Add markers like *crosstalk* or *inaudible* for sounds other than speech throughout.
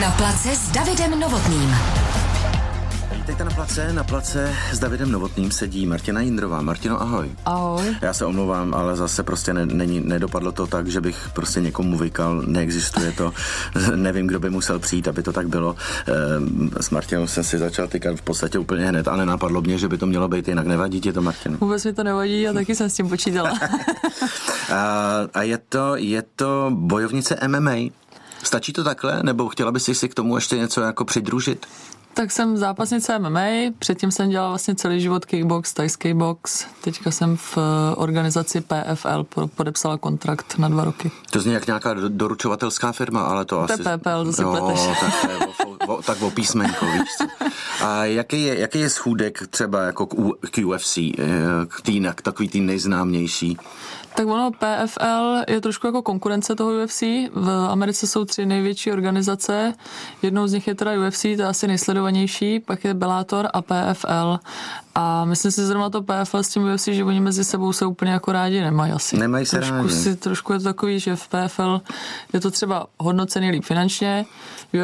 Na place s Davidem Novotným. Vítejte na place. Na place s Davidem Novotným sedí Martina Jindrová. Martino, ahoj. Ahoj. Já se omlouvám, ale zase prostě ne, není, nedopadlo to tak, že bych prostě někomu vykal. Neexistuje to. *laughs* Nevím, kdo by musel přijít, aby to tak bylo. E, s Martinou jsem si začal tykat v podstatě úplně hned a nenapadlo mě, že by to mělo být jinak. Nevadí ti to, Martin? Vůbec mi to nevadí a taky jsem s tím počítala. *laughs* a, a je, to, je to bojovnice MMA. Stačí to takhle, nebo chtěla bys si k tomu ještě něco jako přidružit? Tak jsem zápasnice MMA, předtím jsem dělala vlastně celý život kickbox, tajský box, teďka jsem v eh, organizaci PFL podepsala kontrakt na dva roky. To zní jak nějaká doručovatelská firma, ale to, asi... PPL, to si pleteš. tak, to je o, o, tak o písmenko, víš co. A jaký je, jaký je schůdek třeba jako k, k UFC, eh, k, tý, k takový tý nejznámější? Tak ono PFL je trošku jako konkurence toho UFC. V Americe jsou tři největší organizace. Jednou z nich je teda UFC, to je asi nejsledovanější, pak je Bellator a PFL. A myslím si zrovna to PFL s tím UFC, že oni mezi sebou se úplně jako rádi nemají asi. Nemají se trošku rádi. Si, trošku je to takový, že v PFL je to třeba hodnocený líp finančně,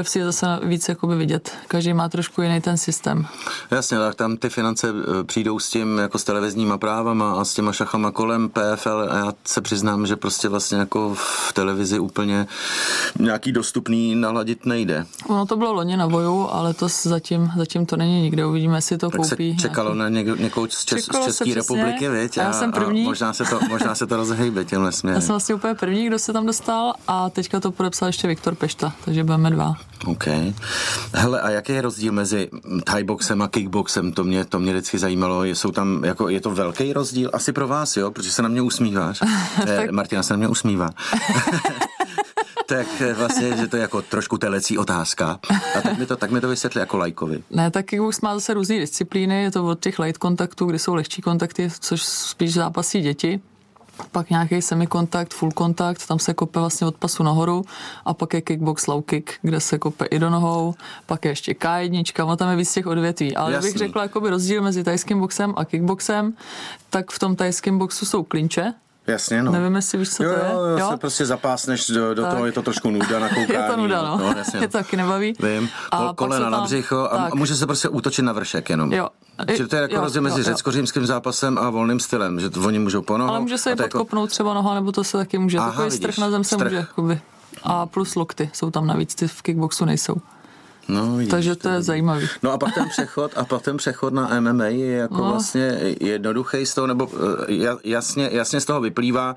UFC je zase víc jakoby vidět. Každý má trošku jiný ten systém. Jasně, tak tam ty finance eh, přijdou s tím jako s televizníma právama a s těma šachama kolem PFL já se přiznám, že prostě vlastně jako v televizi úplně nějaký dostupný naladit nejde. Ono to bylo loni na boju, ale to zatím, zatím to není nikde. Uvidíme, jestli to tak koupí. Se čekalo na něk, někoho z, Čes, z České republiky, viď? A já jsem první. A možná se to, možná se to rozhejbe tímhle směrem. Já jsem vlastně úplně první, kdo se tam dostal a teďka to podepsal ještě Viktor Pešta, takže budeme dva. OK. Hele, a jaký je rozdíl mezi thaiboxem a kickboxem? To mě, to mě vždycky zajímalo. Jsou tam, jako, je to velký rozdíl? Asi pro vás, jo? Protože se na mě usmíváš. *laughs* eh, Martina se na mě usmívá. *laughs* tak vlastně, že to je jako trošku telecí otázka. A tak mi to, tak mi to vysvětli jako lajkovi. Ne, tak kickbox má zase různé disciplíny. Je to od těch light kontaktů, kde jsou lehčí kontakty, což spíš zápasí děti pak nějaký semikontakt, full kontakt, tam se kope vlastně od pasu nahoru a pak je kickbox low kick, kde se kope i do nohou, pak je ještě K1, no tam je víc těch odvětví. Ale Jasný. bych řekla jakoby rozdíl mezi tajským boxem a kickboxem, tak v tom tajském boxu jsou klinče, Jasně, no. Nevím, jestli víš, co jo, to je. Jo, jo, jo? se prostě zapásneš do, do toho, je to trošku nuda na koukání. *laughs* je to nuda, no. no jasně. *laughs* je to taky nebaví. Vím, a kolena tam, na břicho a tak. může se prostě útočit na vršek jenom. Jo. Čili to je jako rozdíl mezi řecko-římským zápasem a volným stylem, že oni můžou po nohou. Ale může se i podkopnout jako... třeba noha, nebo to se taky může. Aha, Takový strach na zem se může, jakoby. A plus lokty jsou tam navíc, ty v kickboxu nejsou. No, vidíš, Takže to je zajímavý. No a pak ten přechod, a pak ten přechod na MMA je jako no. vlastně jednoduchý z toho, nebo jasně, jasně z toho vyplývá,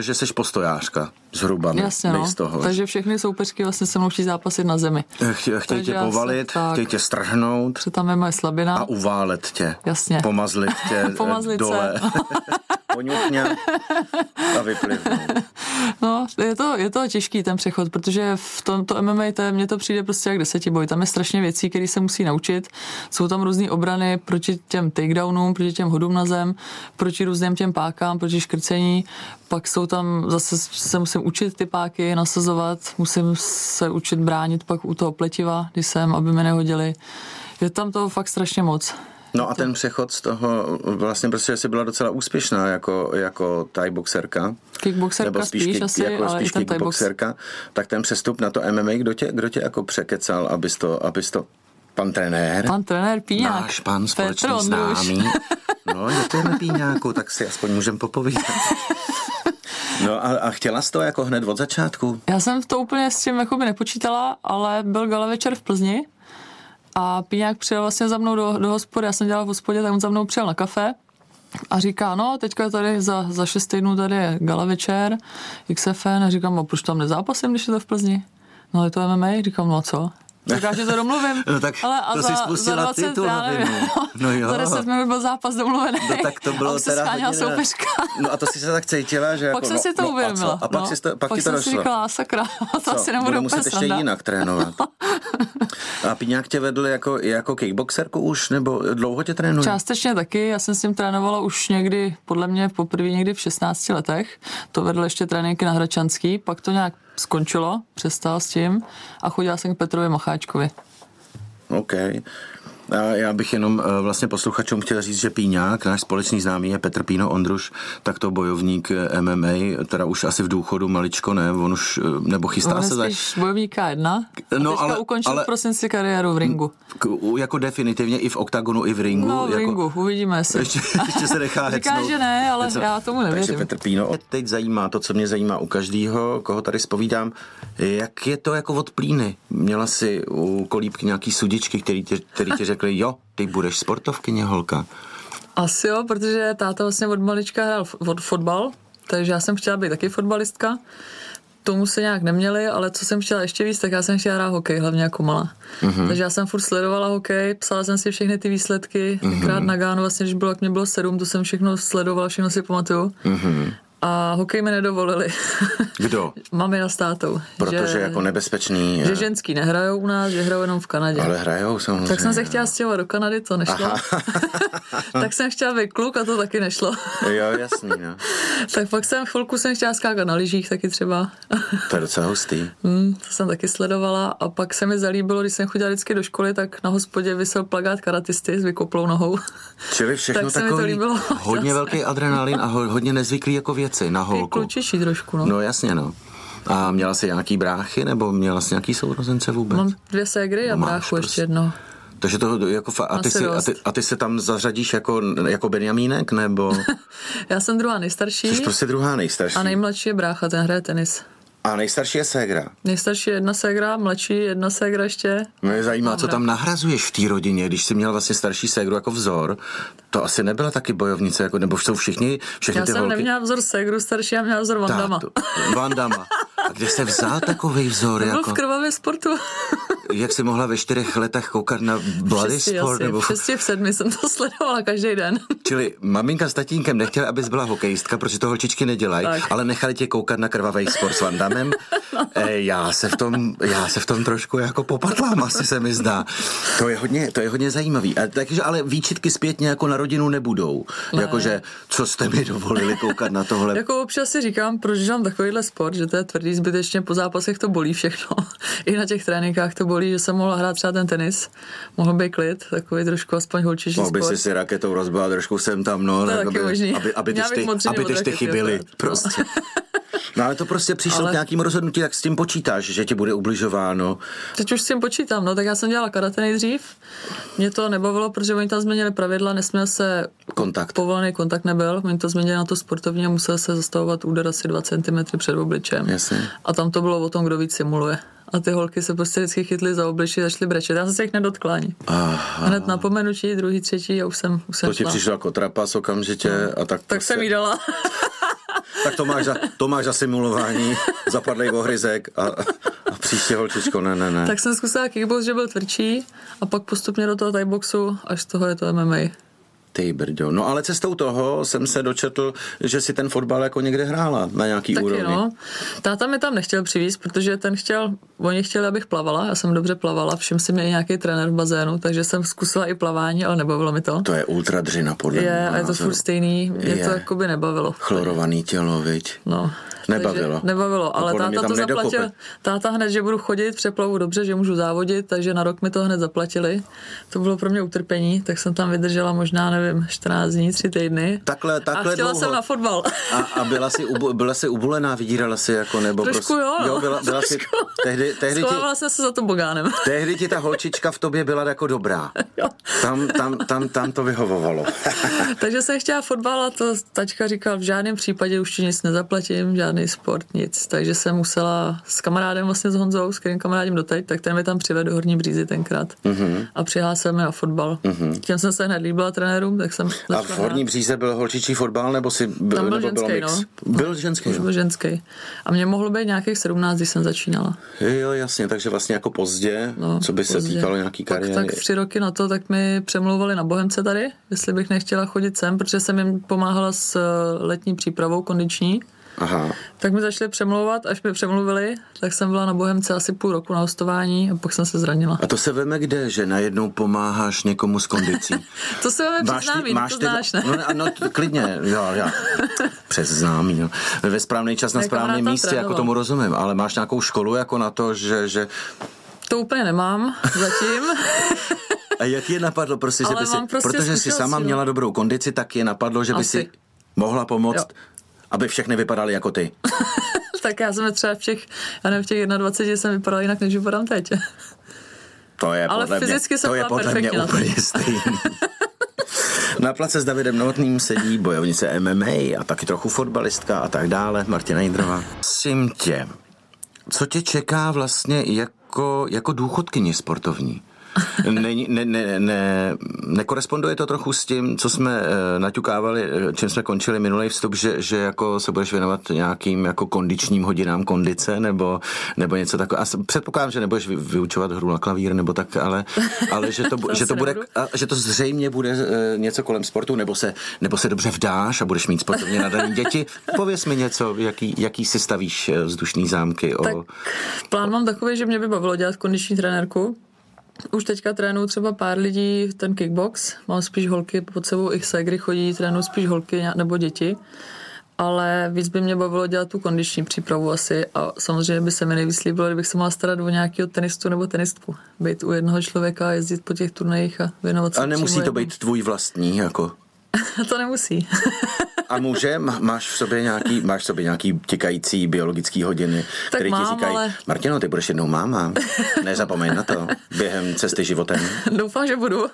že jsi postojářka zhruba. Jasně, no. z toho. Takže všechny soupeřky vlastně se mnou zápasit na zemi. Chtějí chtě tě povalit, chtějí tě strhnout. Tam je moje slabina. A uválet tě. Jasně. Pomazlit tě *laughs* Pomazlit dole. *laughs* Poňuchně a vyplivnout. No, je to, je to těžký ten přechod, protože v tomto MMA to, mně to přijde prostě jak desetiboj. Tam je strašně věcí, které se musí naučit. Jsou tam různé obrany proti těm takedownům, proti těm hodům na zem, proti různým těm pákám, proti škrcení. Pak jsou tam, zase se musím učit ty páky, nasazovat, musím se učit bránit pak u toho pletiva, když jsem, aby mi nehodili. Je tam toho fakt strašně moc. No a ten přechod z toho, vlastně prostě jsi byla docela úspěšná jako, jako thai boxerka. Kickboxerka nebo spíš, spíš asi, jako ale spíš i ten boxerka, tak ten přestup na to MMA, kdo tě, kdo tě jako překecal, abys to, abys to Pan trenér. Pan trenér Píňák. Náš pan společný známý. *laughs* No, děkujeme Píňáku, tak si aspoň můžeme popovídat. No a, a chtěla jsi to jako hned od začátku? Já jsem to úplně s tím jako by nepočítala, ale byl gala večer v Plzni a Píňák přijel vlastně za mnou do, do hospody, já jsem dělala v hospodě, tak on za mnou přijel na kafe a říká, no teďka tady za, za šest týdnů tady je gala večer, XFN a říkám, a proč tam nezápasím, když je to v Plzni? No je to MMA, říkám, no co? Říká, že to domluvím. No tak ale a to za, si spustila za 20, ty tu nevím, no, jo. Za 10 minut byl zápas domluvený. No tak to bylo a teda hodně, soupeřka. No a to si se tak cítila, že pak jako, jsem no, si to no, uvědomila. A, a pak, no, si to, pak, pak ti to jsem došlo. si říkala, sakra, *laughs* to Co? asi nebudu Budu muset ještě jinak trénovat. *laughs* a Píňák tě vedl jako, jako kickboxerku už, nebo dlouho tě trénuje? Částečně taky, já jsem s ním trénovala už někdy, podle mě poprvé někdy v 16 letech. To vedl ještě tréninky na Hračanský, pak to nějak skončilo, přestal s tím a chodila jsem k Petrovi Macháčkovi. OK. Já bych jenom eh, vlastně posluchačům chtěl říct, že Píňák, náš společný známý je Petr Píno Ondruš, tak to bojovník eh, MMA, teda už asi v důchodu maličko, ne, on už, eh, nebo chystá On se za... spíš bojovník K1 a No, teďka ale- ukončil ale- v prosinci kariéru v ringu. K- jako definitivně i v oktagonu, i v ringu. No, v jako, ringu, uvidíme jestli. Ještě, ještě se nechá *laughs* Říká, hecnout. že ne, ale Něco- já tomu Takže nevěřím. Petr Píno, teď zajímá to, co mě zajímá u každého, koho tady spovídám, jak je to jako od plíny? Měla si u kolíbky nějaký sudičky, který ti, který ti *laughs* řekli, jo, ty budeš sportovkyně, holka. Asi jo, protože táta vlastně od malička hrál f- fotbal, takže já jsem chtěla být taky fotbalistka. Tomu se nějak neměli, ale co jsem chtěla ještě víc, tak já jsem chtěla hrát hokej, hlavně jako malá. Mm-hmm. Takže já jsem furt sledovala hokej, psala jsem si všechny ty výsledky. Mm-hmm. Tenkrát na Gánu, vlastně, když bylo, jak mě bylo sedm, to jsem všechno sledovala, všechno si pamatuju. Mm-hmm. A hokej mi nedovolili. Kdo? *laughs* Mami a s tátou. Protože že, jako nebezpečný. že eh, ženský nehrajou u nás, že hrajou jenom v Kanadě. Ale hrajou samozřejmě. Tak jsem se chtěla stěhovat do Kanady, to nešlo. *laughs* tak jsem chtěla být kluk a to taky nešlo. Jo, jasný, no. *laughs* tak pak jsem chvilku jsem chtěla skákat na lyžích taky třeba. To je docela hustý. Hmm, to jsem taky sledovala a pak se mi zalíbilo, když jsem chodila vždycky do školy, tak na hospodě vysel plagát karatisty s vykoplou nohou. Čili všechno Tak se mi to takový líbilo. hodně velký adrenalin a ho, hodně nezvyklý jako věci na holku. klučičí trošku, no. No jasně, no. A měla jsi nějaký bráchy, nebo měla jsi nějaký sourozence vůbec? Mám dvě ségry a Máš bráchu ještě prostě. jedno. Takže to jako fa- a, ty si, a, ty, a ty se tam zařadíš jako, jako Benjamínek, nebo *laughs* Já jsem druhá nejstarší jsi prostě druhá nejstarší? a nejmladší je brácha, ten hraje tenis. A nejstarší je ségra. Nejstarší je jedna ségra, mladší jedna ségra ještě. Mě zajímá, co tam nahrazuješ v té rodině, když jsi měla vlastně starší ségru jako vzor. To asi nebyla taky bojovnice, jako, nebo jsou všichni, všechny Já ty jsem holky. neměla vzor ségru starší, já měla vzor Vandama. To- Vandama. *laughs* A kde jsi vzal takový vzor? Byl Jako, v krvavém sportu. jak jsi mohla ve čtyřech letech koukat na Bloody Šesti Sport? asi, Nebo, šesti, v sedmi jsem to sledovala každý den. čili maminka s tatínkem nechtěla, abys byla hokejistka, protože to holčičky nedělají, ale nechali tě koukat na krvavý sport s Vandamem. *laughs* E, já, se v tom, já se v tom trošku jako popatlám, asi se mi zdá. To je hodně, to je hodně zajímavý. A, takže ale výčitky zpětně jako na rodinu nebudou. Jakože, co jste mi dovolili koukat na tohle. Jako občas si říkám, proč dělám takovýhle sport, že to je tvrdý zbytečně, po zápasech to bolí všechno. *laughs* I na těch tréninkách to bolí, že jsem mohla hrát třeba ten tenis, mohl být klid, takový trošku aspoň holčičí Mohl by si si raketou rozbila trošku sem tam, no, To tak taky aby, možný. aby, aby, ty, aby ty byly. akorát, no. Prostě. *laughs* No ale to prostě přišlo Ale- k nějakým rozhodnutí, tak s tím počítáš, že ti bude ubližováno. Teď už s tím počítám, no tak já jsem dělala karate nejdřív. Mě to nebavilo, protože oni tam změnili pravidla, nesměl se Kontakt. povolený kontakt nebyl, oni to změnili na to sportovně, musel se zastavovat úder asi 2 cm před obličem. Jasně. A tam to bylo o tom, kdo víc simuluje. A ty holky se prostě vždycky chytly za obličí, začaly brečet. Já jsem se jich nedotkla ani. Aha. Hned napomenutí, druhý, třetí a už jsem, už jsem To ti přišlo jako trapas okamžitě a tak Tak prostě, jsem jí dala. *laughs* tak to máš za, to máš za simulování, zapadlej ohryzek a, a příště holčičko, ne, ne, ne. tak jsem zkusila kickbox, že byl tvrdší a pak postupně do toho thai boxu, až z toho je to MMA. Ty brďo. No ale cestou toho jsem se dočetl, že si ten fotbal jako někde hrála na nějaký Taky úrovni. no. Táta mi tam nechtěl přivízt, protože ten chtěl, oni chtěli, abych plavala, já jsem dobře plavala, všim si mě i nějaký trenér v bazénu, takže jsem zkusila i plavání, ale nebavilo mi to. To je ultra dřina podle Je, a je to furt stejný, mě Je. to jako by nebavilo. Chlorovaný tělo, viď? No. Nebavilo. Takže nebavilo, ale táta to nedokope. zaplatil. Táta hned, že budu chodit, přeplavu dobře, že můžu závodit, takže na rok mi to hned zaplatili. To bylo pro mě utrpení, tak jsem tam vydržela možná, nevím, 14 dní, 3 týdny. Takhle, takhle a chtěla dlouho. jsem na fotbal. A, a byla si, ubu, byla si ubulená, vydírala si jako, nebo Trošku prostě, jo, no. jo byla, byla si, Trošku. tehdy, tehdy, ti, jsem se za tobogánem. *laughs* tehdy ti ta holčička v tobě byla jako dobrá. Jo. Tam, tam, tam, tam to vyhovovalo. *laughs* Takže jsem chtěla fotbal a to tačka říkal, v žádném případě už ti nic nezaplatím, žádný sport, nic. Takže jsem musela s kamarádem, vlastně s Honzou, s kterým kamarádem doteď, tak ten mi tam přivedl do Horní břízy tenkrát Mhm. a přihlásil mi na fotbal. Těm jsem se hned líbila trenérům, tak jsem A v Horní bříze byl holčičí fotbal, nebo si byl, Tam byl nebo bylo ženský, mix? no. Byl ženský, Už byl ženský. A mě mohlo být nějakých 17, když jsem začínala. Jo, jasně, takže vlastně jako pozdě, No, co by se pozdě. týkalo nějaký kariéry. tak tři roky na to, tak mi přemlouvali na Bohemce tady, jestli bych nechtěla chodit sem, protože jsem jim pomáhala s eh, letní přípravou kondiční. Aha. Tak mi začali přemlouvat, až mi přemluvili, tak jsem byla na Bohemce asi půl roku na hostování a pak jsem se zranila. A to se veme kde, že najednou pomáháš někomu s kondicí? *laughs* To se máme přes známý, to znáš, ne? No, no to, klidně, jo, jo. *laughs* Přes známý, no. Ve správný čas na správném tam místě, jako trénoval. tomu rozumím, ale máš nějakou školu jako na to, že, že To úplně nemám zatím. *laughs* A jak je napadlo, prostě, že by si, prostě protože jsi sama měla dobrou kondici, tak je napadlo, že by Asi. si mohla pomoct, jo. Aby všechny vypadaly jako ty. *laughs* tak já jsem třeba v těch, já nevím, v těch 21 jsem vypadala jinak, než vypadám teď. *laughs* To je Ale podle fyzicky mě, to je podle mě úplně stejný. *laughs* Na place s Davidem Novotným sedí bojovnice MMA a taky trochu fotbalistka a tak dále, Martina Jindrová. Sim tě, co tě čeká vlastně jako, jako důchodkyně sportovní? Ne, ne, ne, ne, nekoresponduje to trochu s tím, co jsme uh, naťukávali, eh, čím jsme končili minulý vstup, že, že jako se budeš věnovat nějakým jako kondičním hodinám kondice nebo, nebo něco takového. A předpokládám, že nebudeš vyučovat hru na klavír nebo tak, ale, ale že, to, *laughs* to že, to bude, a, že to zřejmě bude uh, něco kolem sportu, nebo se, nebo se dobře vdáš a budeš mít sportovně nadaný děti. Pověz mi něco, jaký, jaký si stavíš vzdušný zámky. O... Tak plán mám takový, že mě by bavilo dělat kondiční trenérku, už teďka trénuju třeba pár lidí ten kickbox, mám spíš holky, pod sebou ich segry chodí, trénuju spíš holky nebo děti, ale víc by mě bavilo dělat tu kondiční přípravu asi a samozřejmě by se mi nejvíc líbilo, kdybych se mohla starat o nějakého tenistu nebo tenistku. Být u jednoho člověka, jezdit po těch turnajích a věnovat se A nemusí to být tvůj vlastní, jako? *laughs* to nemusí. *laughs* A může? Máš v sobě nějaký, máš v sobě nějaký těkající biologický hodiny, tak které ti říkají, ale... Martino, ty budeš jednou máma. Nezapomeň na to během cesty životem. *laughs* Doufám, že budu.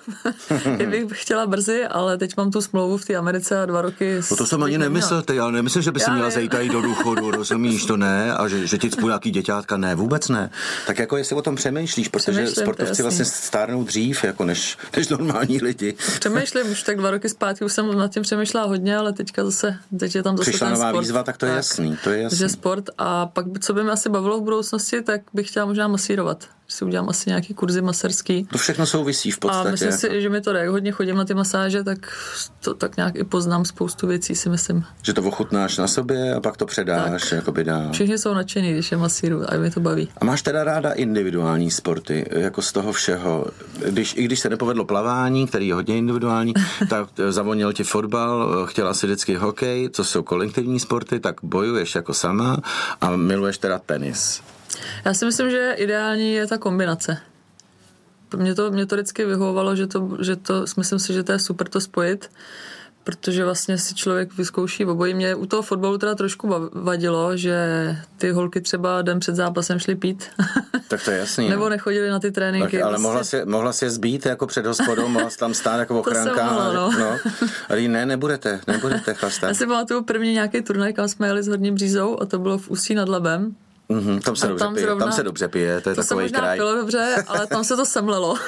*laughs* bych chtěla brzy, ale teď mám tu smlouvu v té Americe a dva roky. No to jsem ani nemyslel, ty, ale nemyslím, že by si měla zajít tady do důchodu, *laughs* rozumíš, to ne, a že, že ti cpu nějaký děťátka, ne, vůbec ne. Tak jako jestli o tom přemýšlíš, protože sportovci vlastně stárnou dřív, jako než, než normální lidi. Přemýšlím, už tak dva roky zpátky už jsem nad tím přemýšlela hodně, ale teďka zase, teď je tam zase Přišla ten nová sport. výzva, tak to je tak, jasný, to je jasný. Takže sport a pak, co by mi asi bavilo v budoucnosti, tak bych chtěla možná masírovat si udělám asi nějaký kurzy maserský. To všechno souvisí v podstatě. A myslím jako. si, že mi to jde. Hodně chodím na ty masáže, tak to tak nějak i poznám spoustu věcí, si myslím. Že to ochutnáš na sobě a pak to předáš tak. jakoby dál. Všichni jsou nadšení, když je masíru a mi to baví. A máš teda ráda individuální sporty, jako z toho všeho. Když, I když se nepovedlo plavání, který je hodně individuální, *laughs* tak zavonil ti fotbal, chtěla si vždycky hokej, to jsou kolektivní sporty, tak bojuješ jako sama a miluješ teda tenis. Já si myslím, že ideální je ta kombinace. Mě to, mě to vždycky vyhovovalo, že to, že to, myslím si, že to je super to spojit, protože vlastně si člověk vyzkouší obojí. Mě u toho fotbalu teda trošku vadilo, že ty holky třeba den před zápasem šly pít. *laughs* Tak to je jasný. Nebo no. nechodili na ty tréninky. Tak, ale vlastně... mohla, si, mohla si je zbít jako před hospodou, mohla si tam stát jako *laughs* ochránka. mohla, no. no. Ale ne, nebudete, nebudete chlastat. Já si pamatuju první nějaký turnaj, kam jsme jeli s Horním břízou a to bylo v Ústí nad Labem. Mm-hmm, tam, se dobře tam, pije, zrovna, tam se dobře pije, to je to takový se možná kraj. pilo dobře, ale tam se to semlelo. *laughs*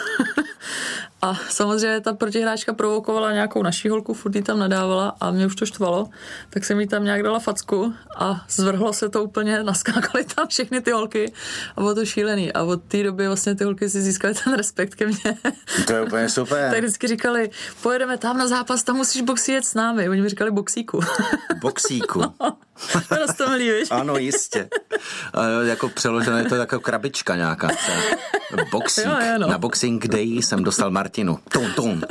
A samozřejmě ta protihráčka provokovala nějakou naší holku, furt tam nadávala a mě už to štvalo, tak jsem jí tam nějak dala facku a zvrhlo se to úplně, *laughs* naskákaly tam všechny ty holky a bylo to šílený. A od té doby vlastně ty holky si získaly ten respekt ke mně. To je úplně super. *laughs* tak vždycky říkali, pojedeme tam na zápas, tam musíš boxíjet s námi. Oni mi říkali boxíku. Boxíku. no, to mi líbíš. ano, jistě. A jako přeložené je to jako krabička nějaká. Boxík. Jo, jo, no. Na Boxing Day jsem dostal Martinu. Tum, tum.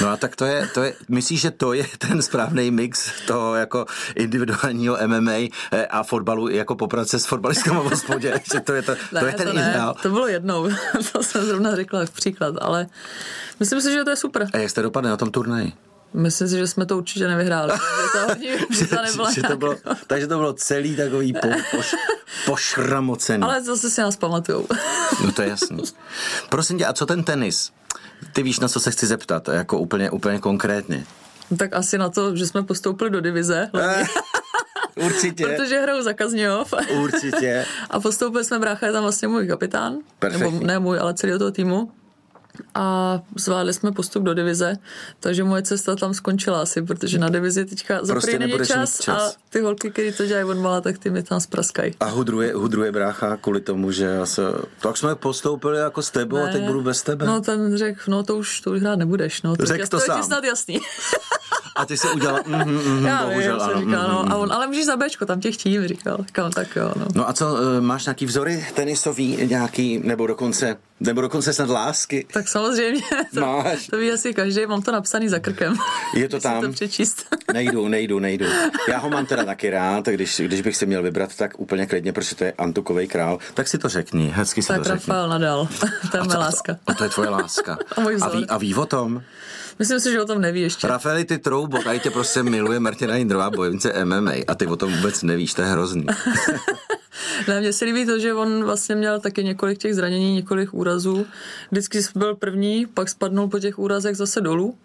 No a tak to je, to je, myslíš, že to je ten správný mix toho jako individuálního MMA eh, a fotbalu jako poprat se s fotbalistkou v hospodě, *laughs* že to je, to, ne, to je ten to ideál. To bylo jednou, *laughs* to jsem zrovna řekla v příklad, ale myslím si, že to je super. A jak jste dopadne na tom turnaji? Myslím si, že jsme to určitě nevyhráli. že *laughs* to, že, že to bylo, takže to bylo celý takový po, *laughs* poš, pošramocený. Ale zase si nás pamatujou. no to je jasný. Prosím tě, a co ten tenis? Ty víš, na co se chci zeptat, jako úplně, úplně konkrétně. Tak asi na to, že jsme postoupili do divize. *laughs* Určitě. Protože hrajou za Kazňov. Určitě. A postoupili jsme, brácha je tam vlastně můj kapitán. Perfektní. Nebo ne můj, ale celý toho týmu a zvládli jsme postup do divize, takže moje cesta tam skončila asi, protože na divizi teďka za prostě není čas, čas, a ty holky, které to dělají od mala, tak ty mi tam zpraskají. A hudruje, hudruje brácha kvůli tomu, že asi, tak jsme postoupili jako s tebou ne, a teď budu bez tebe. No ten řekl, no to už, to už hrát nebudeš, no to, Řek to, to sám. je snad jasný. A ty se udělal, mm, mm, mm, Já bohužel, vím, ano. Říkal, mm, no. A on, ale můžeš za Bčko, tam tě chtějí, říkal. Říkal, tak jo, no. No a co, eh, máš nějaký vzory tenisový, nějaký, nebo dokonce, nebo dokonce snad lásky? Tak samozřejmě, *laughs* to, Máš. to ví asi každý, mám to napsaný za krkem. Je to tam? to přečíst. nejdu, nejdu, nejdu. Já ho mám teda taky rád, když, když bych si měl vybrat, tak úplně klidně, protože to je Antukový král. Tak si to řekni, hezky si Tak to řekni. Rafael Nadal, *laughs* to je moje láska. A to je tvoje láska. *laughs* A a, ví, a ví o tom? Myslím si, že o tom neví ještě. Rafaeli, ty troubo, tady tě prostě miluje Martina Jindrová, bojovnice MMA a ty o tom vůbec nevíš, to je hrozný. *laughs* Ne, mně se líbí to, že on vlastně měl taky několik těch zranění, několik úrazů. Vždycky byl první, pak spadnul po těch úrazech zase dolů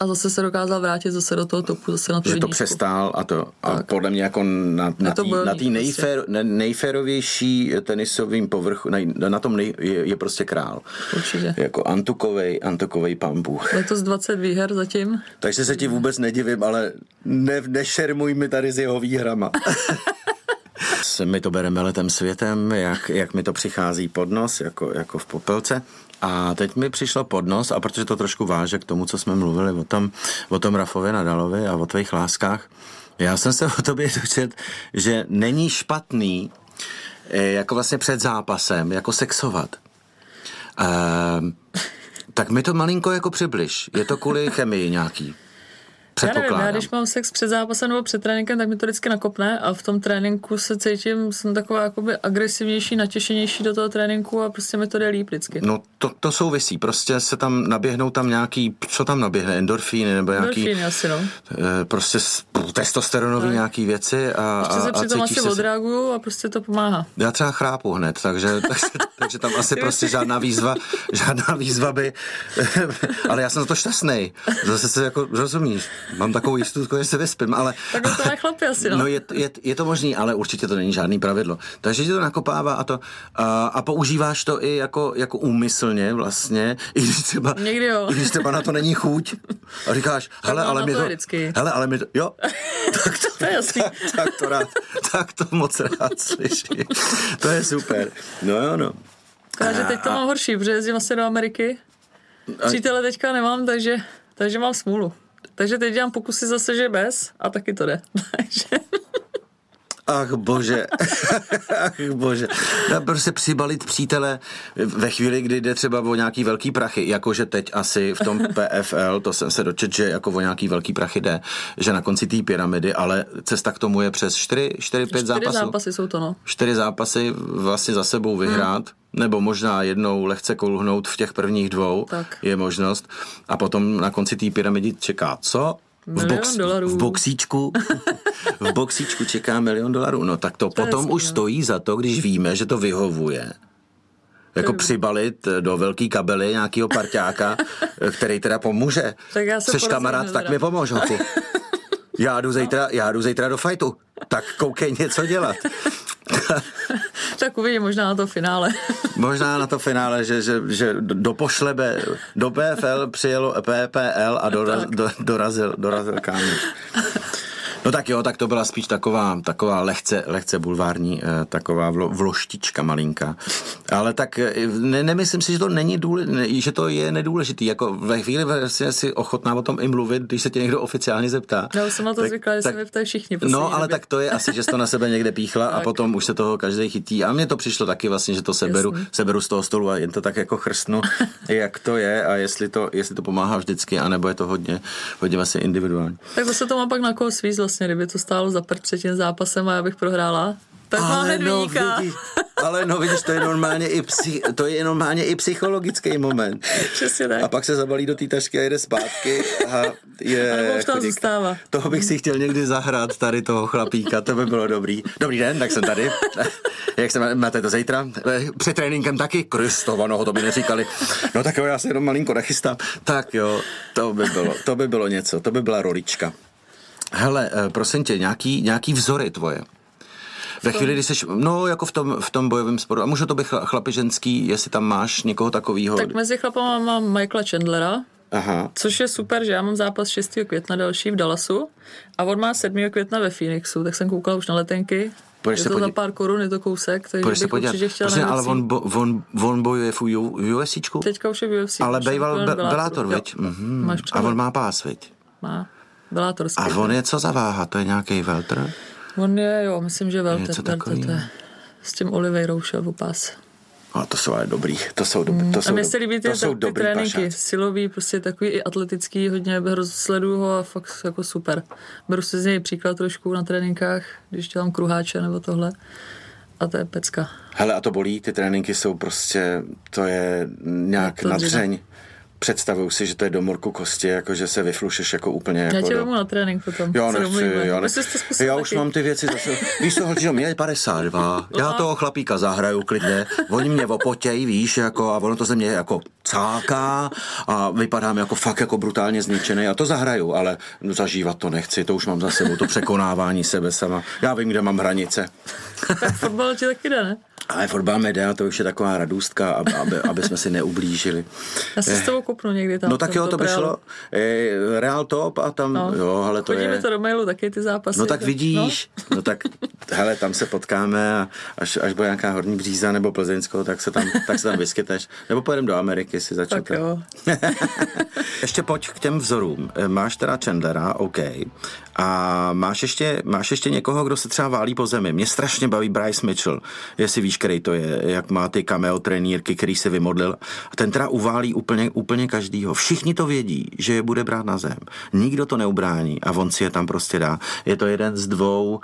a zase se dokázal vrátit zase do toho topu, zase na tu že to přestál a to a podle mě jako na, na to tý, na tý nejfér, ne, nejférovější tenisovým povrchu, na, na tom nej, je, je prostě král. Určitě. Jako Antukovej, Antukovej pan Bůh. Letos 20 výher zatím. Takže se ti vůbec nedivím, ale ne, nešermuj mi tady s jeho výhrama. *laughs* my to bereme letem světem, jak, jak mi to přichází pod nos, jako, jako v popelce. A teď mi přišlo pod nos, a protože to trošku váže k tomu, co jsme mluvili o tom, o tom Rafově Nadalovi a o tvých láskách, já jsem se o tobě dočet, že není špatný eh, jako vlastně před zápasem, jako sexovat. Ehm, tak mi to malinko jako přibliž. Je to kvůli chemii nějaký. Já nevím, já když mám sex před zápasem nebo před tréninkem, tak mi to vždycky nakopne a v tom tréninku se cítím, jsem taková jakoby agresivnější, natěšenější do toho tréninku a prostě mi to jde líp vždycky. No to, to souvisí, prostě se tam naběhnou tam nějaký, co tam naběhne, endorfíny nebo nějaký, Endorfíny asi, no. eh, prostě testosteronový nějaký věci a, Ještě se přitom asi se, odreaguju a prostě to pomáhá. já třeba chrápu hned, takže, *laughs* takže, takže tam asi prostě žádná výzva, žádná výzva by, *laughs* ale já jsem za to šťastný. Zase se jako rozumíš, mám takovou jistotu, že se vyspím, ale... Tak to chlapi asi, no. No je, je, je to možný, ale určitě to není žádný pravidlo. Takže ti to nakopává a to a, a používáš to i jako, jako úmyslně vlastně, i když třeba, Někdy jo. i když třeba na to není chuť. A říkáš, hele, ale mi to to, vždycky. hele, ale mi to, jo, *laughs* tak to, To je jasný. tak, *laughs* tak, to rád, tak to moc rád slyším. To je super. No jo, no. Takže teď to mám horší, protože jezdím asi do Ameriky. Přítele teďka nemám, takže, takže mám smůlu. Takže teď dělám pokusy zase, že bez a taky to jde. *laughs* Takže Ach bože, *laughs* ach bože. No, prostě přibalit přítele ve chvíli, kdy jde třeba o nějaký velký prachy, jakože teď asi v tom *laughs* PFL, to jsem se dočet, že jako o nějaký velký prachy jde, že na konci té pyramidy, ale cesta k tomu je přes 4, 4 5 čtyři zápasů. zápasy jsou to, no. Čtyři zápasy vlastně za sebou vyhrát, hmm. nebo možná jednou lehce kolhnout v těch prvních dvou Tak. je možnost. A potom na konci té pyramidy čeká co? V, Milion dolarů. v boxíčku v boxíčku čeká milion dolarů. No tak to, To potom už no. stojí za to, když víme, že to vyhovuje. Jako přibalit do velký kabely nějakého parťáka, *laughs* který teda pomůže. Tak já se porozumím kamarád, tak mi pomož. *laughs* Já jdu, zítra, já jdu zítra do fajtu, tak koukej něco dělat. *laughs* Tak uvidím možná na to finále. *laughs* Možná na to finále, že, že, že do pošlebe, do PFL přijelo PPL a doraz, do, dorazil, dorazil kámoš. *laughs* No tak jo, tak to byla spíš taková, taková lehce, lehce bulvární, eh, taková vlo, vloštička malinká. Ale tak eh, ne, nemyslím si, že to není důležité, že to je nedůležitý. Jako ve chvíli vlastně si ochotná o tom i mluvit, když se tě někdo oficiálně zeptá. Já už jsem na to zvyklá, že se mě ptají všichni. No, ale době. tak to je asi, že jsi to na sebe někde píchla a *laughs* Tak. potom už se toho každý chytí. A mně to přišlo taky vlastně, že to seberu, Jasný. seberu z toho stolu a jen to tak jako chrstnu, *laughs* jak to je a jestli to, jestli to pomáhá vždycky, anebo je to hodně, hodně vlastně individuální. Tak zase to má pak na koho svíz vlastně, kdyby to stálo za prd před tím zápasem a já bych prohrála. Tak má hned no, vidíš, ale no vidíš, to je normálně i, psy, to je normálně i psychologický moment. Přesně tak. A pak se zabalí do té tašky a jede zpátky a je... A nebo už tam chudík. zůstává. Toho bych si chtěl někdy zahrát, tady toho chlapíka, to by bylo dobrý. Dobrý den, tak jsem tady. Jak se máte to zítra? Před tréninkem taky? Kristovo, no to by neříkali. No tak jo, já se jenom malinko nachystám. Tak jo, to by bylo, to by bylo něco, to by byla rolička. Hele, eh, prosím tě, nějaký, nějaký vzory tvoje? Ve chvíli, kdy jsi, no jako v tom, v tom bojovém sporu, a může to být chla- chlapi ženský, jestli tam máš někoho takového. Tak mezi chlapama mám Michaela Chandlera, Aha, což je super, že já mám zápas 6. května další v Dallasu a on má 7. května ve Phoenixu, tak jsem koukala už na letenky. Půjdeš je to podí- za pár korun, je to kousek, takže se bych podívat. určitě chtěla na ale on, bo, on, on bojuje v U- v USCčku? Teďka už je v UFC. Ale býval Bellator, viď? Mhm. Máš A on má pás, viď? Má. Bellatorský. A on je co za váha? To je nějaký welter? On je, jo, myslím, že velter. Něco to, to, to, je. S tím Oliveirou šel o pás. A to jsou ale dobrý, to jsou, dobrý, to jsou, Mm. A mně se líbí ty, to jsou ty, dobrý tréninky, pašáci. silový, prostě takový i atletický, hodně sleduju ho a fakt jako super. Beru si z něj příklad trošku na tréninkách, když dělám kruháče nebo tohle. A to je pecka. Hele, a to bolí, ty tréninky jsou prostě, to je nějak to nadřeň. Představuju si, že to je do morku kosti, jako že se vyflušeš jako úplně jako Já tě do... na trénink potom. Já nechci, já, jste zkusil já už taky. mám ty věci zase. *laughs* Víš co, holčičo, mě je 52, já toho chlapíka zahraju klidně, oni mě opotějí, víš, jako, a ono to ze mě jako cáká a vypadám jako fakt jako brutálně zničený a to zahraju, ale no, zažívat to nechci, to už mám za sebou, to překonávání sebe sama. Já vím, kde mám hranice. Tak fotbal ti taky jde, ne? Ale fotbal media, to už je taková radůstka, aby, aby, aby jsme si neublížili. Já se s tebou kopnu někdy tam. No tak jo, to by šlo. E, Real top a tam, No. jo, ale to je... to do mailu taky ty zápasy. No tak vidíš, no. no tak hele, tam se potkáme a až, až bude nějaká horní bříza nebo Plzeňsko, tak se tam, tak se tam vyskyteš. Nebo pojedeme do Ameriky si No, tak začít. jo. *laughs* ještě pojď k těm vzorům. E, Máš teda Chandlera, OK. A máš ještě, máš ještě někoho, kdo se třeba válí po zemi. Mě strašně baví Bryce Mitchell, jestli víš, který to je, jak má ty cameo trenírky, který se vymodlil. A ten teda uválí úplně, úplně každýho. Všichni to vědí, že je bude brát na zem. Nikdo to neubrání a on si je tam prostě dá. Je to jeden z dvou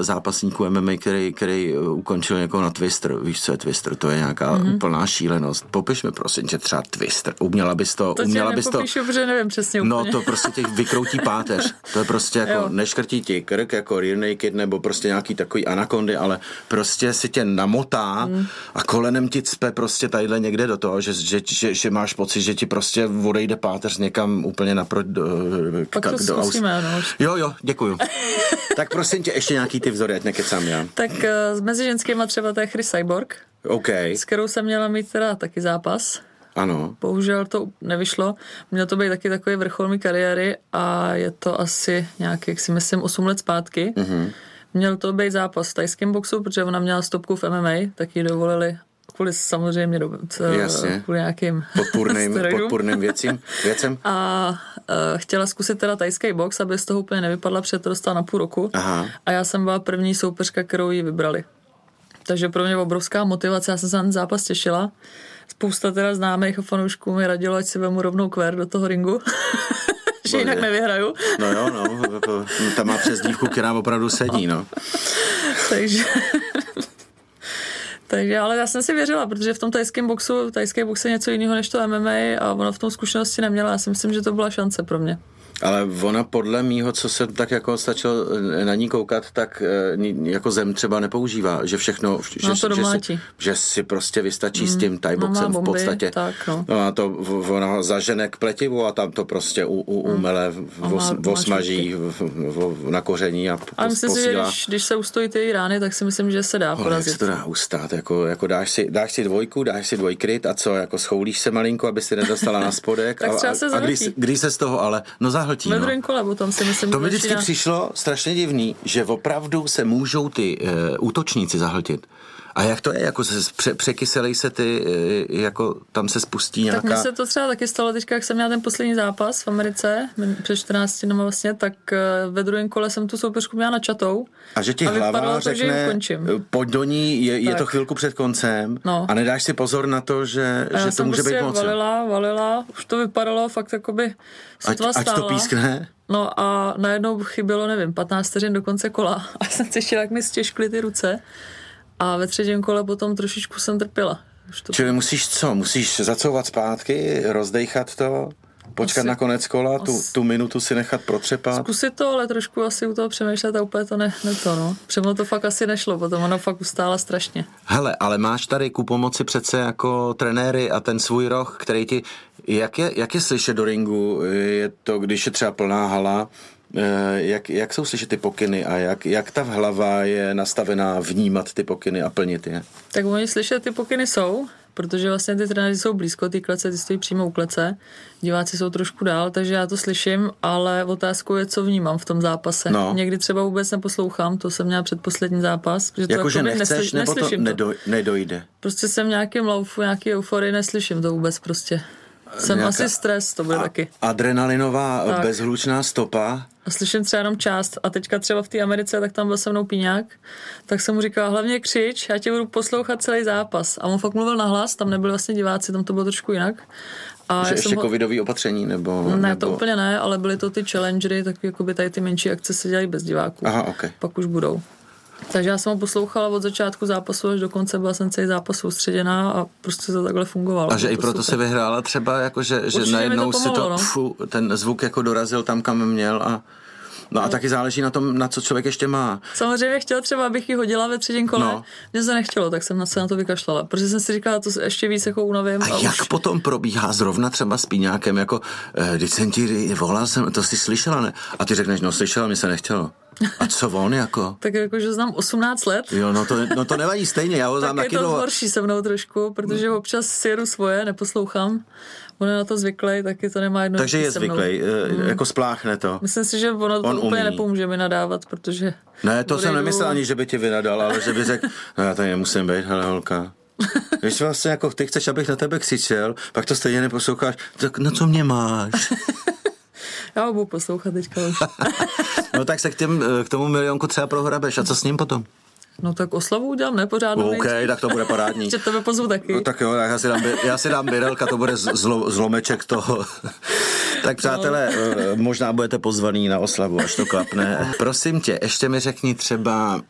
zápasníků MMA, který, který ukončil někoho na Twister. Víš, co je Twister? To je nějaká Mhm. mm-hmm. úplná šílenost. Popiš mi prosím tě třeba Twister. Uměla bys to, To uměla bys to... protože nevím přesně No úplně. to prostě těch vykroutí páteř. To je prostě jako, Jo. neškrtí ti krk jako rear naked nebo prostě nějaký takový anakondy, ale prostě si tě namotá Hmm. a kolenem ti cpe prostě tadyhle někde do toho, že, že, že, že máš pocit, že ti prostě odejde páteř někam úplně naproti do, Pak ka- to do aus- zkusíme, no. Jo, jo, děkuju. *laughs* tak prosím tě, ještě nějaký ty vzory, ať nekecám já. Tak eh, mezi ženskýma třeba to je Chris Cyborg, OK, s kterou jsem měla mít teda taky zápas. ano. Bohužel to nevyšlo. Měl to být taky takový vrchol mý kariéry a je to asi nějak, jak si myslím, 8 let zpátky. Mhm. Mm-hmm. Měl to být zápas v tajském boxu, protože ona měla stopku v MMA, tak ji dovolili kvůli samozřejmě do, c- Jasně. kvůli nějakým *laughs* Podpůrným, podpůrným věcím, *laughs* věcem. A uh, chtěla zkusit teda tajský box, aby z toho úplně nevypadla, protože na půl roku. Aha. A já jsem byla první soupeřka, kterou ji vybrali. Takže pro mě obrovská motivace, já jsem se na ten zápas těšila. Spousta teda známých fanoušků mi radilo, ať si vemu rovnou kvér do toho ringu. *laughs* že jinak nevyhraju. No jo, no, tam má přezdívku, která opravdu sedí, no. Takže... Takže, ale já jsem si věřila, protože v tom tajském boxu, tajský box je něco jiného než to MMA a ona v tom zkušenosti neměla. Já si myslím, že to byla šance pro mě. Ale ona podle mýho, co jsem tak jako stačil na ní koukat, tak eh, jako zem třeba nepoužívá, že všechno, že, No, že, si, že si prostě vystačí s tím No, tajboxem má v podstatě. tak, no. no a to ona zažene k pletivu a tam to prostě u, u, umele, A má- os, má osmaží v, v, na koření a pos, myslím si, že posílá. když, když se ustojí ty rány, tak si myslím, že se dá Ale jak porazit. se to dá ustát, jako, jako dáš, si, dáš si dvojku, dáš si dvojkryt a co, jako schoulíš se malinko, aby si nedostala na spodek *laughs* Tak a, třeba se a, a když, když se z toho ale, no zahltí, Ve druhém kole potom si myslím, To mi vždycky přišlo strašně divný, že opravdu se můžou ty uh, útočníci zahltit. A jak to je, jako se pře, překyselej se ty, uh, jako tam se spustí Tak mně nějaká... se to třeba taky stalo teďka, jak jsem měla ten poslední zápas v Americe, před 14 dny vlastně, tak eh, ve druhém kole jsem tu soupeřku měla na čatou. A že ti a vypadalo hlava to, řekne, ukončím. eh, pojď do ní, je, je Tak. to chvilku před koncem No. a nedáš si pozor na to, že, A že to může prostě být moc. valila, valila, už to vypadalo fakt jakoby Ať, sotva ať to stála. pískne. No a najednou chybělo, nevím, 15 vteřin do konce kola *laughs* a jsem cítila, jak mi stěžkly ty ruce a ve třetím kole potom trošičku jsem trpěla. Už to Čili musíš co? Musíš zacouvat zpátky, rozdejchat to, počkat Asi- na konec kola, tu, asi- tu minutu si nechat protřepat. Zkusit to, ale trošku asi u toho přemýšlet a úplně to ne, ne to, no. Přemo to fakt asi nešlo, potom ono fakt ustála strašně. Hele, ale máš tady ku pomoci přece jako trenéry a ten svůj roh, který ti, jak je, jak je slyšet do ringu, je to, když je třeba plná hala, jak, jak jsou slyšet ty pokyny a jak, jak ta hlava je nastavená vnímat ty pokyny a plnit je? Tak oni slyšet ty pokyny jsou, protože vlastně ty trenéři jsou blízko té klece, ty stojí přímo u klece, diváci jsou trošku dál, takže já to slyším, ale otázkou je, co vnímám v tom zápase. No. Někdy třeba vůbec neposlouchám, to jsem měla předposlední zápas. Že to Jakože jakoby nechceš, nesly- nebo to neslyším nedo, nedojde? Prostě jsem v nějakém laufu, nějaký euforii, neslyším to vůbec prostě. Jsem asi stres, to bude taky. Adrenalinová Tak. bezhlučná stopa. A slyším třeba jenom část. A teďka třeba v té Americe, tak tam byl se mnou píňák, tak jsem mu říkal, hlavně křič, já tě budu poslouchat celý zápas. A on fakt mluvil nahlas, tam nebyli vlastně diváci, tam to bylo trošku jinak. A Že ještě ho- covidový opatření, nebo... Ne, nebo... to úplně ne, ale byly to ty challengery, tak jakoby tady ty menší akce se dělají bez diváků. Aha, ok. Pak už budou. Takže já jsem ho poslouchala od začátku zápasu až do konce, byla jsem celý zápas soustředěná a prostě to takhle fungovalo. A že i to proto super. se vyhrála třeba, jako že, že Určitě najednou to si to, pomohlo, no. fu, ten zvuk jako dorazil tam, kam měl a No a taky záleží na tom, na co člověk ještě má. Samozřejmě chtěl třeba, abych ji hodila ve třetím kole. No. Mně se nechtělo, tak jsem na se na to vykašlala. Protože jsem si říkala, to ještě víc jako unavím. A jak už... potom probíhá zrovna třeba s píňákem, jako, eh, když jsem ti volal, jsem, to jsi slyšela, ne? A ty řekneš, no slyšela, mi se nechtělo. A co on jako? *laughs* Tak jakože znám 18 let. Jo, no to, no to nevadí stejně, já ho *laughs* znám tak je taky to dlouho. horší se mnou trošku, protože občas si jedu svoje, neposlouchám. On je na to zvyklý, taky to nemá jedno. Takže je zvyklý, eh, jako spláchne to. Myslím si, že ono to On úplně umí. nepomůže mi nadávat, protože... Ne, to jsem nemyslel ani, že by ti vynadal, ale že by řekl, no já tady nemusím být, hele holka. *laughs* Když vlastně jako ty chceš, abych na tebe křičel, pak to stejně neposloucháš, tak na co mě máš? *laughs* Já ho budu poslouchat teďka už. *laughs* No tak se k, těm, k tomu milionku třeba prohrabeš. A co s ním potom? No tak oslavu udělám, ne? Pořádnou OK, tak to bude parádní. *laughs* Ještě tebe pozvu taky. No, tak jo, tak já si dám, já si dám birelka, to bude zlo, zlomeček toho. *laughs* tak přátelé, eh, možná budete pozvaný na oslavu, až to klapne. *laughs* Prosím tě, ještě mi řekni třeba,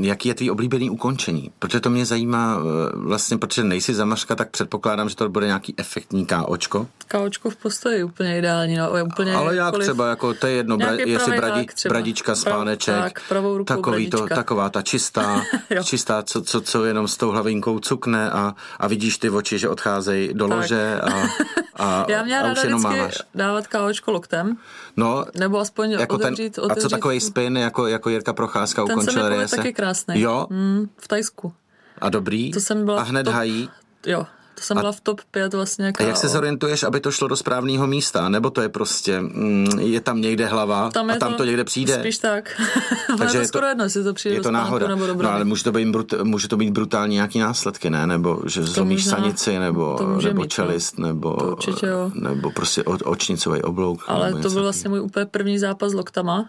jaký je tvý oblíbený ukončení? Protože to mě zajímá, eh, vlastně, protože nejsi zamařka, tak předpokládám, že to bude nějaký efektní KOčko. Káočko v postoji úplně ideální, no, úplně Ale jak jakkoliv- třeba, jako to je jedno, bra, jestli bradi, třeba. bradička, Prav- spáneček, tak, pravou rukou takový to, bradička. taková ta čistá, *laughs* čistá, co, co, co jenom s tou hlavinkou cukne a, a vidíš ty oči, že odcházejí do Tak. lože a, *laughs* a, Já měla a už jenom máváš. dávat káočko loktem, No, nebo aspoň jako ten, otevřít, a otevřít. co takový spin, jako, jako Jirka Procházka ukončil povedl Reyese? taky krásný. Jo, Mm, v Tajsku. a dobrý. To jsem byla a hned top- hají. Jo, to jsem byla v top 5 vlastně. A jak se KO. zorientuješ, aby to šlo do správného místa? Nebo to je prostě, mm, je tam někde hlava tam a je tam to, někde přijde? Spíš tak. *laughs* Takže je to je to- skoro jedno, jestli to přijde Je do to náhoda. nebo do no, ale může to, být brut, může to být brutální nějaký následky, ne? Nebo že zlomíš možná- sanici, nebo, to nebo mít, no. čelist, nebo, To určitě jo. nebo prostě o, očnicový oblouk. Ale to byl vlastně můj úplně první zápas s loktama.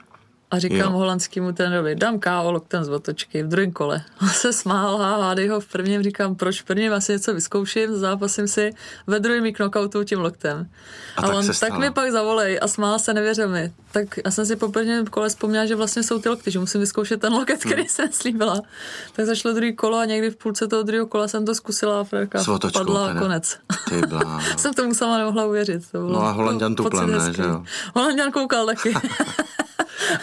A říkám Jo. holandskému trenérovi, dám KO loktem z otočky v druhém kole. *laughs* On se smál, hádej ho v prvním, říkám, proč v prvním asi něco vyzkouším, zápasím si, ve druhém mi knockoutu tím loktem. A A, tak on, se tak stalo. mi pak zavolej a smál se, nevěřil mi. Tak já jsem si po prvním kole vzpomněla, že vlastně jsou ty lokty, že musím vyzkoušet ten loket, který Hmm. jsem slíbila. Tak zašlo druhý kolo a někdy v půlce toho druhého kola jsem to zkusila a otočkou padla teda. a konec. Ty *laughs* jsem tomu sama nemohla uvěřit. To bylo No a Holanďan pocit tuplem, ne, že jo? Holanďan koukal taky. *laughs*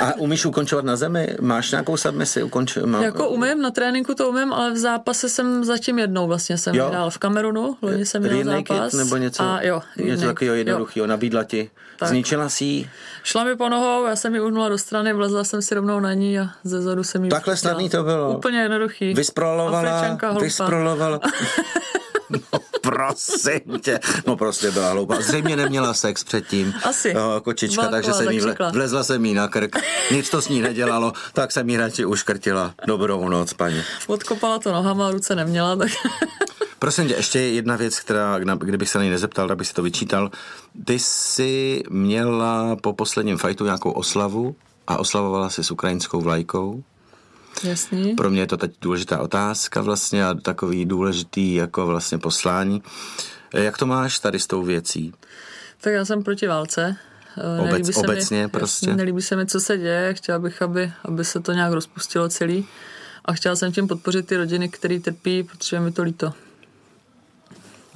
A umíš ukončovat na zemi? Máš nějakou submisi? Ukonč... Má... jako umím, na tréninku to umím, ale v zápase jsem zatím jednou vlastně jsem Jo. hrál v Kamerunu, loni jsem měl zápas. nebo něco, A jo, něco takového jednoduchého, nabídla ti. Tak. Zničila si ji? Šla mi po nohou, já jsem ji uhnula do strany, vlezla jsem si rovnou na ní a ze zadu jsem ji Takhle snadný to bylo? Úplně jednoduchý. Vysprolovala, vysprolovala. *laughs* Prosím tě. No prostě byla hloupá. Zřejmě neměla sex předtím. Asi. Jo, kočička, Byla takže jsem jí vle, vlezla jsem jí na krk. Nic to s ní nedělalo, tak jsem jí radši uškrtila. Dobrou noc, paní. Odkopala to nohama, ruce neměla, tak *laughs* Prosím tě, ještě jedna věc, která, kdybych se na ní nezeptal, tak bych si to vyčítal. Ty jsi měla po posledním fajtu nějakou oslavu a oslavovala si s ukrajinskou vlajkou. Jasný. Pro mě je to teď důležitá otázka vlastně a takový důležitý jako vlastně poslání. Jak to máš tady s tou věcí? Tak já jsem proti válce. Eh, Obec- nelíbí se obecně mi, prostě? Jasně, nelíbí se mi, co se děje. Chtěla bych, aby, aby se to nějak rozpustilo celý. A chtěla jsem tím podpořit ty rodiny, které trpí, protože mi to líto.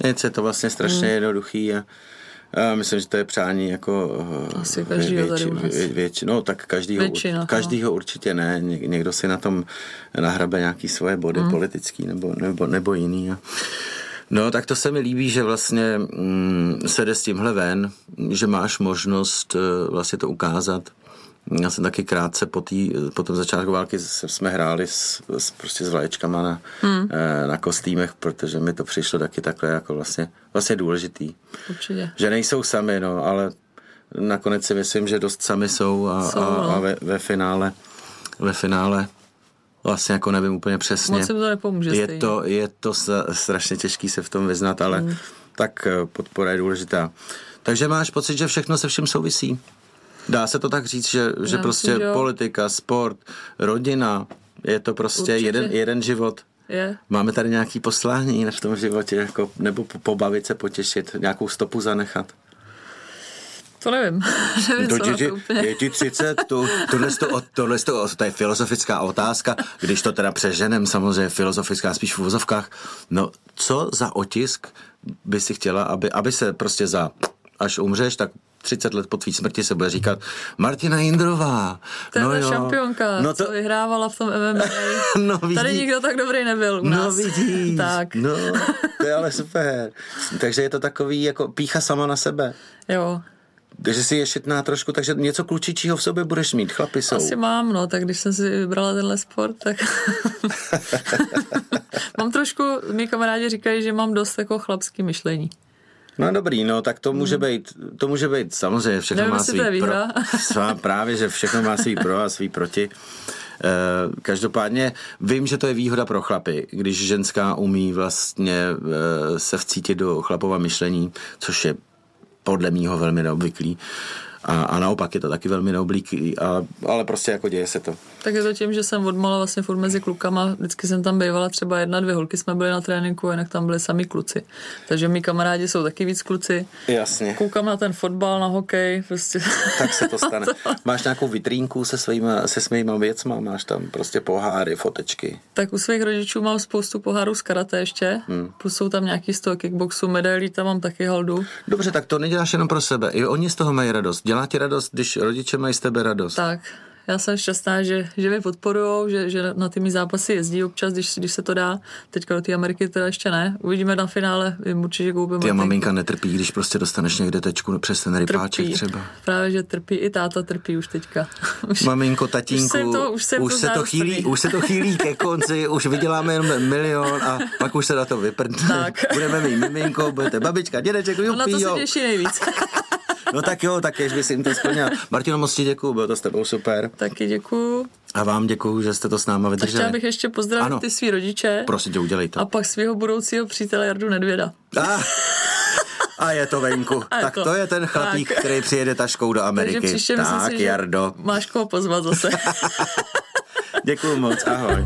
Nic je to vlastně strašně Hmm. jednoduchý a myslím, že to je přání jako eh, Asi každýho tady u nás. vě, věč, no tak každýho, Většina, no. každýho určitě ne, Ně, někdo si na tom nahrabe nějaký svoje body Hmm. politický nebo, nebo, nebo jiný. A, no tak to se mi líbí, že vlastně mm, se jde s tímhle ven, že máš možnost eh, vlastně to ukázat. Já jsem taky krátce po, tý, po tom začátku války jsme hráli s, s, prostě s vlaječkama na, hmm. na kostýmech, protože mi to přišlo taky takhle jako vlastně, vlastně důležitý. Určitě. Že nejsou sami, no, ale nakonec si myslím, že dost sami jsou a, Jsou, a, a no. ve, ve finále ve finále vlastně jako nevím úplně přesně. Moc to nepomůže je stejně. to, je to strašně těžký se v tom vyznat, ale Hmm. tak eh, podpora je důležitá. Takže máš pocit, že všechno se vším souvisí? Dá se to tak říct, že, že prostě že politika, sport, rodina, je to prostě jeden, jeden život? Je. Máme tady nějaký poslání v tom životě, jako, nebo pobavit se, potěšit, nějakou stopu zanechat? To nevím. *laughs* nevím to, co ti, to úplně. Je ti 30, tu, tohle, to, tohle to, to je filozofická otázka, když to teda přeženem, samozřejmě filozofická spíš v uvozovkách. No, co za otisk by si chtěla, aby, aby se prostě za, až umřeš, tak 30 let po tvý smrti se bude říkat Martina Jindrová. To je no jo. šampionka, no to... co vyhrávala v tom MMA. *laughs* no, vidí. Tady nikdo tak dobrý nebyl u nás. No vidíš. tak. No, to je ale *laughs* super. Takže je to takový jako pícha sama na sebe. Jo. Takže si je šitná trošku, takže něco klučičího v sobě budeš mít, chlapi jsou. Asi mám, no, tak když jsem si vybrala tenhle sport, tak *laughs* mám trošku, mý kamarádi říkají, že mám dost jako chlapský myšlení. No dobrý, no tak to může být, to může být samozřejmě všechno Nevím, má svý pro, svá, *laughs* právě, že všechno má svý pro a svý proti. Eh, Každopádně vím, že to je výhoda pro chlapy, když ženská umí vlastně eh, se vcítit do chlapova myšlení, což je podle mýho velmi neobvyklý. A, a naopak je to taky velmi neoblíklý, a, ale prostě jako děje se to. Tak je to tím, že jsem odmala vlastně furt mezi klukama, vždycky jsem tam bývala třeba jedna, dvě holky jsme byli na tréninku, jinak tam byli sami kluci. Takže mý kamarádi jsou taky víc kluci. Jasně. Koukám na ten fotbal, na hokej, prostě. Tak se to *laughs* stane. Máš nějakou vitrínku se svýma, se svýma věcma, máš tam prostě poháry, fotečky. Tak u svých rodičů mám spoustu pohárů z karate ještě, hmm. plus jsou tam nějaký z toho kickboxu, medailí, tam mám taky haldu. Dobře, tak to neděláš jenom pro sebe. I oni z toho mají radost. Dělá ti radost, když rodiče mají z tebe radost. Tak, já jsem šťastná, že, že mě podporují, že, že na ty mý zápasy jezdí občas, když, když se to dá. Teďka do té Ameriky teda ještě ne. Uvidíme na finále, jim určitě koupím. Ty maminka netrpí, když prostě dostaneš někde tečku přes ten rypáček trpí. třeba. Právě, že trpí. I táta trpí už teďka. *laughs* Už, Maminko, tatínku, už, jsem to, už, jsem už to se to chýlí, už se to chýlí ke *laughs* konci, už vyděláme jenom milion a pak už se na to vyprdne. Budeme mít miminko, budete babička, dědeček, No na to jupí, se těší nejvíc. *laughs* No tak jo, tak jež by si jim to splnil. Martino, moc ti děkuju, bylo to s tebou super. Taky děkuju. A vám děkuju, že jste to s náma A vydrželi. chtěla bych ještě pozdravit Ano. ty svý rodiče Prosím tě, udělej to. a pak svého budoucího přítele Jardu Nedvěda. A, a je to venku. A tak to. to je ten chlapík, Tak. který přijede taškou do Ameriky. Takže příště myslím tak, si, že Jardo. máš koho pozvat zase. *laughs* Děkuju moc, ahoj.